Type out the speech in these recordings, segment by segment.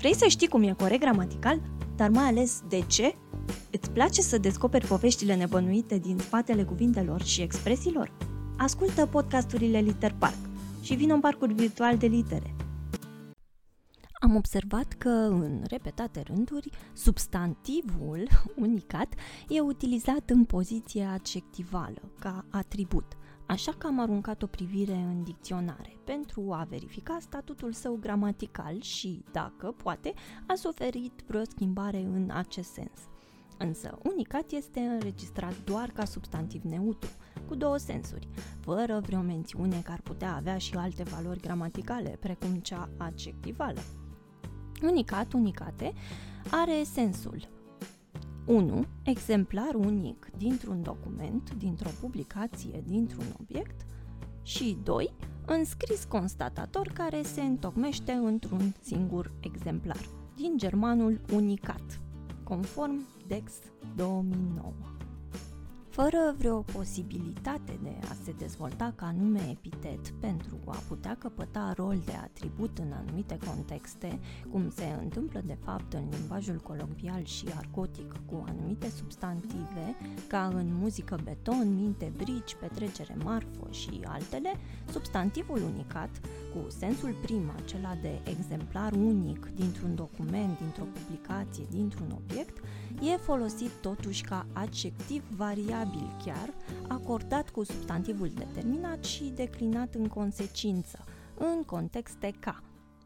Vrei să știi cum e corect gramatical, dar mai ales de ce? Îți place să descoperi poveștile nebănuite din spatele cuvintelor și expresiilor? Ascultă podcasturile Liter Park și vină în parcuri virtual de litere. Am observat că, în repetate rânduri, substantivul unicat e utilizat în poziție adjectivală, ca atribut – așa că am aruncat o privire în dicționare pentru a verifica statutul său gramatical și, dacă poate, a suferit vreo schimbare în acest sens. Însă, unicat este înregistrat doar ca substantiv neutru, cu două sensuri, fără vreo mențiune că ar putea avea și alte valori gramaticale, precum cea adjectivală. Unicat, unicate, are sensul 1. Exemplar unic dintr-un document, dintr-o publicație, dintr-un obiect și 2. Înscris constatator care se întocmește într-un singur exemplar, din germanul unicat, conform DEX 2009 fără vreo posibilitate de a se dezvolta ca nume epitet pentru a putea căpăta rol de atribut în anumite contexte, cum se întâmplă de fapt în limbajul colombial și argotic cu anumite substantive, ca în muzică beton, minte, brici, petrecere, marfă și altele, substantivul unicat, cu sensul prim acela de exemplar unic dintr-un document, dintr-o publicație, dintr-un obiect, e folosit totuși ca adjectiv variabil chiar, acordat cu substantivul determinat și declinat în consecință, în contexte ca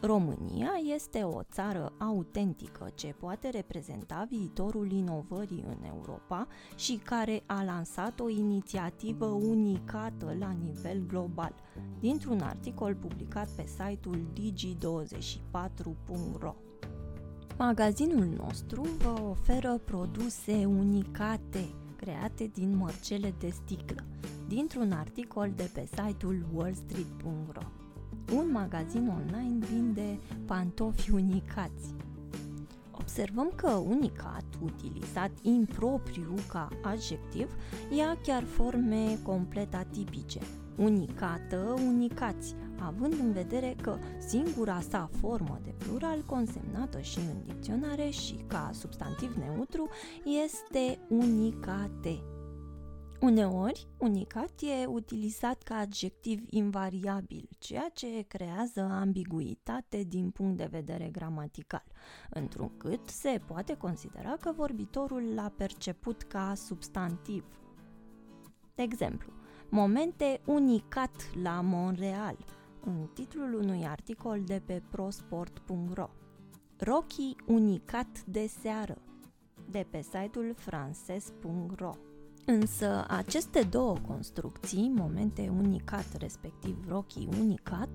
România este o țară autentică ce poate reprezenta viitorul inovării în Europa și care a lansat o inițiativă unicată la nivel global, dintr-un articol publicat pe site-ul digi24.ro. Magazinul nostru vă oferă produse unicate, create din mărcele de sticlă, dintr-un articol de pe site-ul wallstreet.ro. Un magazin online vinde pantofi unicați. Observăm că unicat, utilizat impropriu ca adjectiv, ia chiar forme complet atipice. Unicată, unicați, având în vedere că singura sa formă de plural consemnată și în dicționare și ca substantiv neutru este unicate. Uneori, unicat e utilizat ca adjectiv invariabil, ceea ce creează ambiguitate din punct de vedere gramatical, întrucât se poate considera că vorbitorul l-a perceput ca substantiv. De exemplu, momente unicat la Montreal – în titlul unui articol de pe prosport.ro. Rocky unicat de seară de pe site-ul frances.ro. Însă aceste două construcții, momente unicat respectiv Rocky unicat,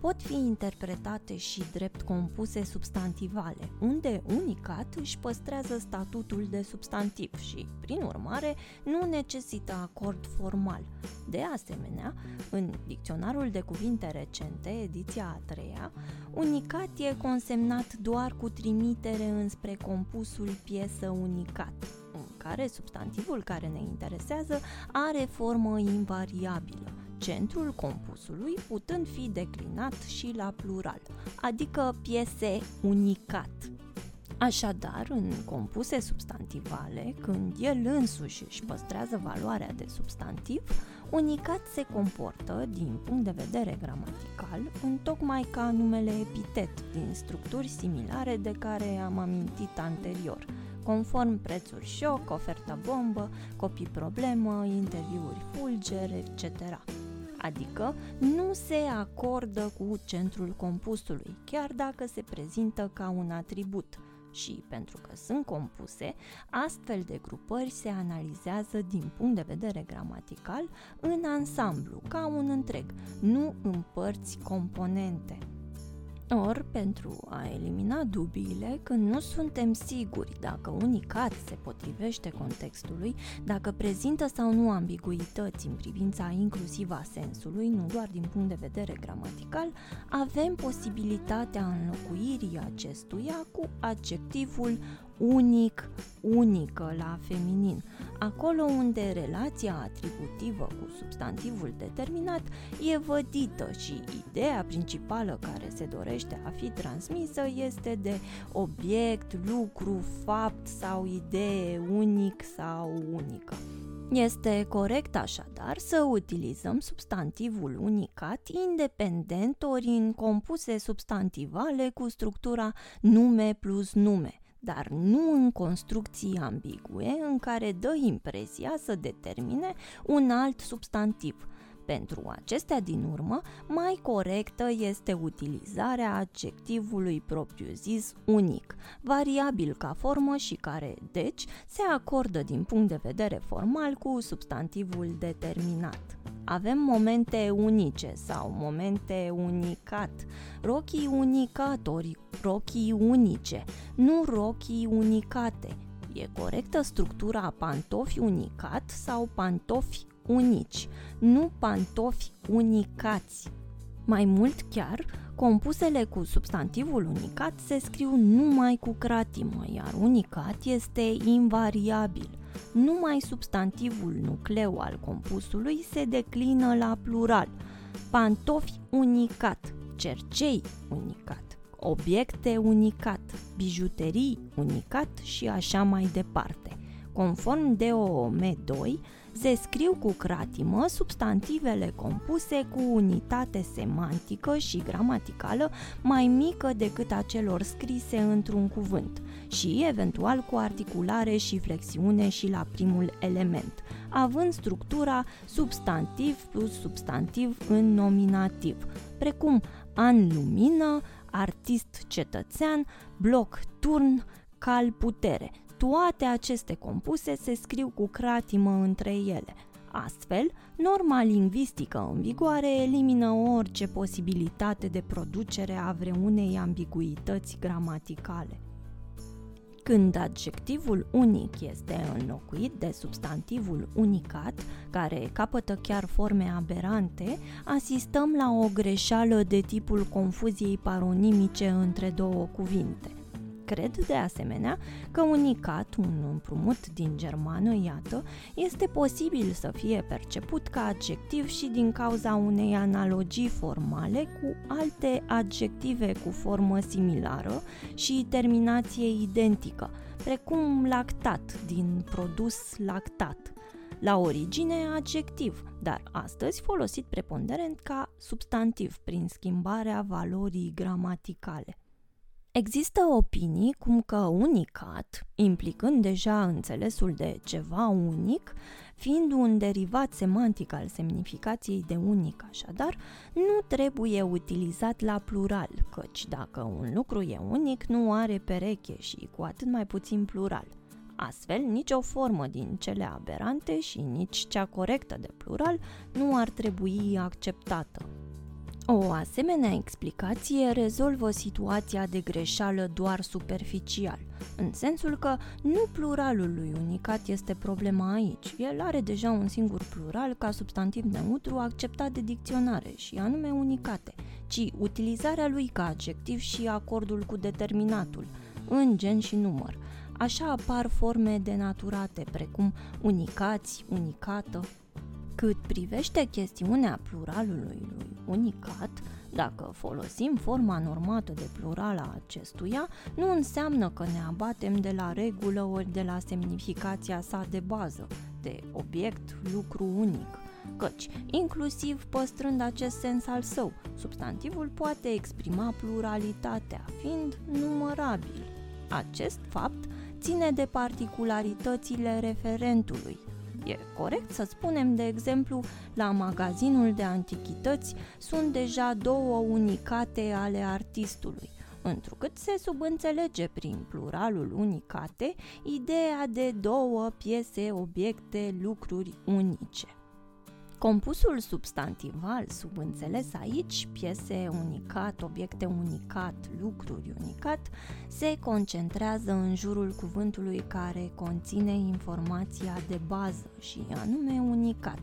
pot fi interpretate și drept compuse substantivale, unde unicat își păstrează statutul de substantiv și, prin urmare, nu necesită acord formal. De asemenea, în dicționarul de cuvinte recente, ediția a treia, unicat e consemnat doar cu trimitere înspre compusul piesă unicat, în care substantivul care ne interesează are formă invariabilă centrul compusului putând fi declinat și la plural, adică piese unicat. Așadar, în compuse substantivale, când el însuși își păstrează valoarea de substantiv, unicat se comportă, din punct de vedere gramatical, în tocmai ca numele epitet din structuri similare de care am amintit anterior, conform prețuri șoc, ofertă bombă, copii problemă, interviuri fulger, etc adică nu se acordă cu centrul compusului, chiar dacă se prezintă ca un atribut. Și pentru că sunt compuse, astfel de grupări se analizează din punct de vedere gramatical în ansamblu, ca un întreg, nu în părți componente. Ori, pentru a elimina dubiile, când nu suntem siguri dacă unicat se potrivește contextului, dacă prezintă sau nu ambiguități în privința inclusiv a sensului, nu doar din punct de vedere gramatical, avem posibilitatea înlocuirii acestuia cu adjectivul unic, unică la feminin, acolo unde relația atributivă cu substantivul determinat e vădită și ideea principală care se dorește a fi transmisă este de obiect, lucru, fapt sau idee unic sau unică. Este corect așadar să utilizăm substantivul unicat independent ori în compuse substantivale cu structura nume plus nume, dar nu în construcții ambigue în care dă impresia să determine un alt substantiv – pentru acestea din urmă, mai corectă este utilizarea adjectivului propriu-zis unic, variabil ca formă și care, deci, se acordă din punct de vedere formal cu substantivul determinat. Avem momente unice sau momente unicat, rochii unicatori, rochii unice, nu rochii unicate. E corectă structura pantofi unicat sau pantofi unici, nu pantofi unicați. Mai mult chiar, compusele cu substantivul unicat se scriu numai cu cratimă, iar unicat este invariabil. Numai substantivul nucleu al compusului se declină la plural. Pantofi unicat, cercei unicat, obiecte unicat, bijuterii unicat și așa mai departe. Conform DOM 2, se scriu cu cratimă substantivele compuse cu unitate semantică și gramaticală mai mică decât a celor scrise într-un cuvânt și eventual cu articulare și flexiune și la primul element, având structura substantiv plus substantiv în nominativ, precum an lumină, artist cetățean, bloc turn, cal putere – toate aceste compuse se scriu cu cratimă între ele. Astfel, norma lingvistică în vigoare elimină orice posibilitate de producere a vreunei ambiguități gramaticale. Când adjectivul unic este înlocuit de substantivul unicat, care capătă chiar forme aberante, asistăm la o greșeală de tipul confuziei paronimice între două cuvinte. Cred de asemenea că unicat, un împrumut din germană, iată, este posibil să fie perceput ca adjectiv și din cauza unei analogii formale cu alte adjective cu formă similară și terminație identică, precum lactat din produs lactat. La origine adjectiv, dar astăzi folosit preponderent ca substantiv prin schimbarea valorii gramaticale. Există opinii cum că unicat, implicând deja înțelesul de ceva unic, fiind un derivat semantic al semnificației de unic așadar, nu trebuie utilizat la plural, căci dacă un lucru e unic, nu are pereche și cu atât mai puțin plural. Astfel, nicio formă din cele aberante și nici cea corectă de plural nu ar trebui acceptată. O asemenea explicație rezolvă situația de greșeală doar superficial, în sensul că nu pluralul lui unicat este problema aici. El are deja un singur plural ca substantiv neutru acceptat de dicționare și anume unicate, ci utilizarea lui ca adjectiv și acordul cu determinatul, în gen și număr. Așa apar forme denaturate, precum unicați, unicată, cât privește chestiunea pluralului lui unicat, dacă folosim forma normată de plural a acestuia, nu înseamnă că ne abatem de la regulă ori de la semnificația sa de bază, de obiect, lucru unic, căci, inclusiv păstrând acest sens al său, substantivul poate exprima pluralitatea, fiind numărabil. Acest fapt ține de particularitățile referentului, E corect să spunem, de exemplu, la magazinul de antichități sunt deja două unicate ale artistului, întrucât se subînțelege prin pluralul unicate ideea de două piese, obiecte, lucruri unice. Compusul substantival, subînțeles aici, piese unicat, obiecte unicat, lucruri unicat, se concentrează în jurul cuvântului care conține informația de bază și anume unicat,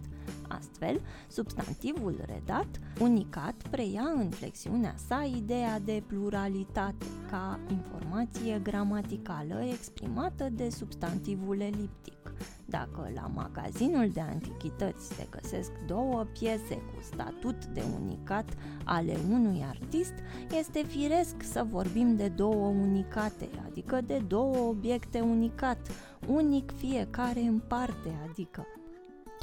Astfel, substantivul redat, unicat, preia în flexiunea sa ideea de pluralitate ca informație gramaticală exprimată de substantivul eliptic. Dacă la magazinul de antichități se găsesc două piese cu statut de unicat ale unui artist, este firesc să vorbim de două unicate, adică de două obiecte unicat, unic fiecare în parte, adică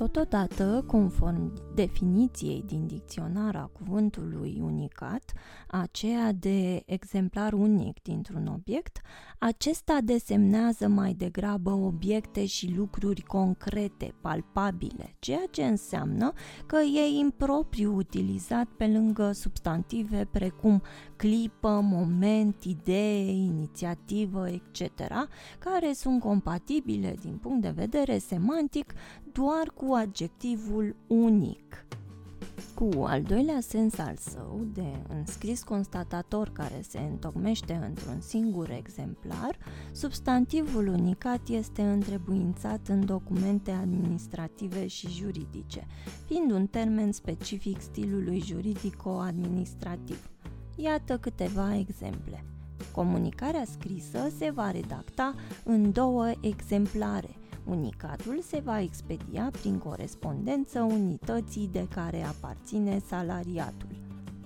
Totodată, conform definiției din dicționar a cuvântului unicat, aceea de exemplar unic dintr-un obiect, acesta desemnează mai degrabă obiecte și lucruri concrete, palpabile, ceea ce înseamnă că e impropriu utilizat pe lângă substantive precum clipă, moment, idee, inițiativă, etc., care sunt compatibile din punct de vedere semantic doar cu adjectivul unic. Cu al doilea sens al său, de înscris constatator care se întocmește într-un singur exemplar, substantivul unicat este întrebuințat în documente administrative și juridice, fiind un termen specific stilului juridico-administrativ. Iată câteva exemple. Comunicarea scrisă se va redacta în două exemplare, Unicatul se va expedia prin corespondență unității de care aparține salariatul.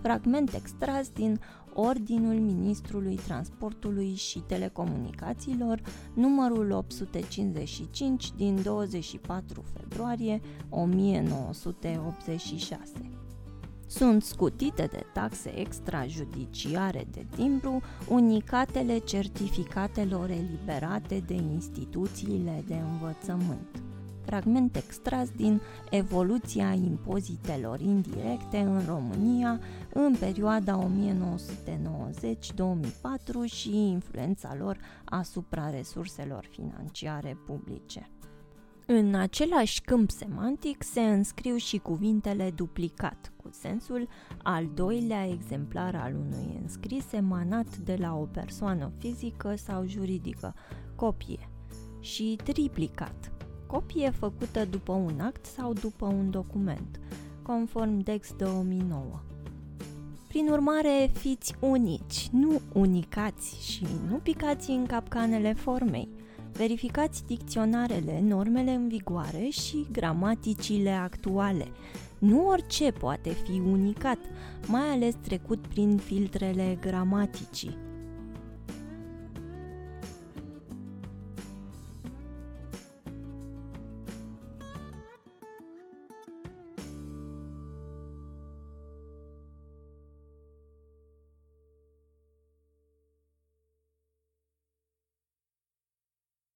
Fragment extras din Ordinul Ministrului Transportului și Telecomunicațiilor, numărul 855 din 24 februarie 1986 sunt scutite de taxe extrajudiciare de timbru unicatele certificatelor eliberate de instituțiile de învățământ. Fragment extras din Evoluția impozitelor indirecte în România în perioada 1990-2004 și influența lor asupra resurselor financiare publice. În același câmp semantic se înscriu și cuvintele duplicat, cu sensul al doilea exemplar al unui înscris emanat de la o persoană fizică sau juridică, copie, și triplicat, copie făcută după un act sau după un document, conform Dex 2009. Prin urmare, fiți unici, nu unicați și nu picați în capcanele formei – Verificați dicționarele, normele în vigoare și gramaticile actuale. Nu orice poate fi unicat, mai ales trecut prin filtrele gramaticii.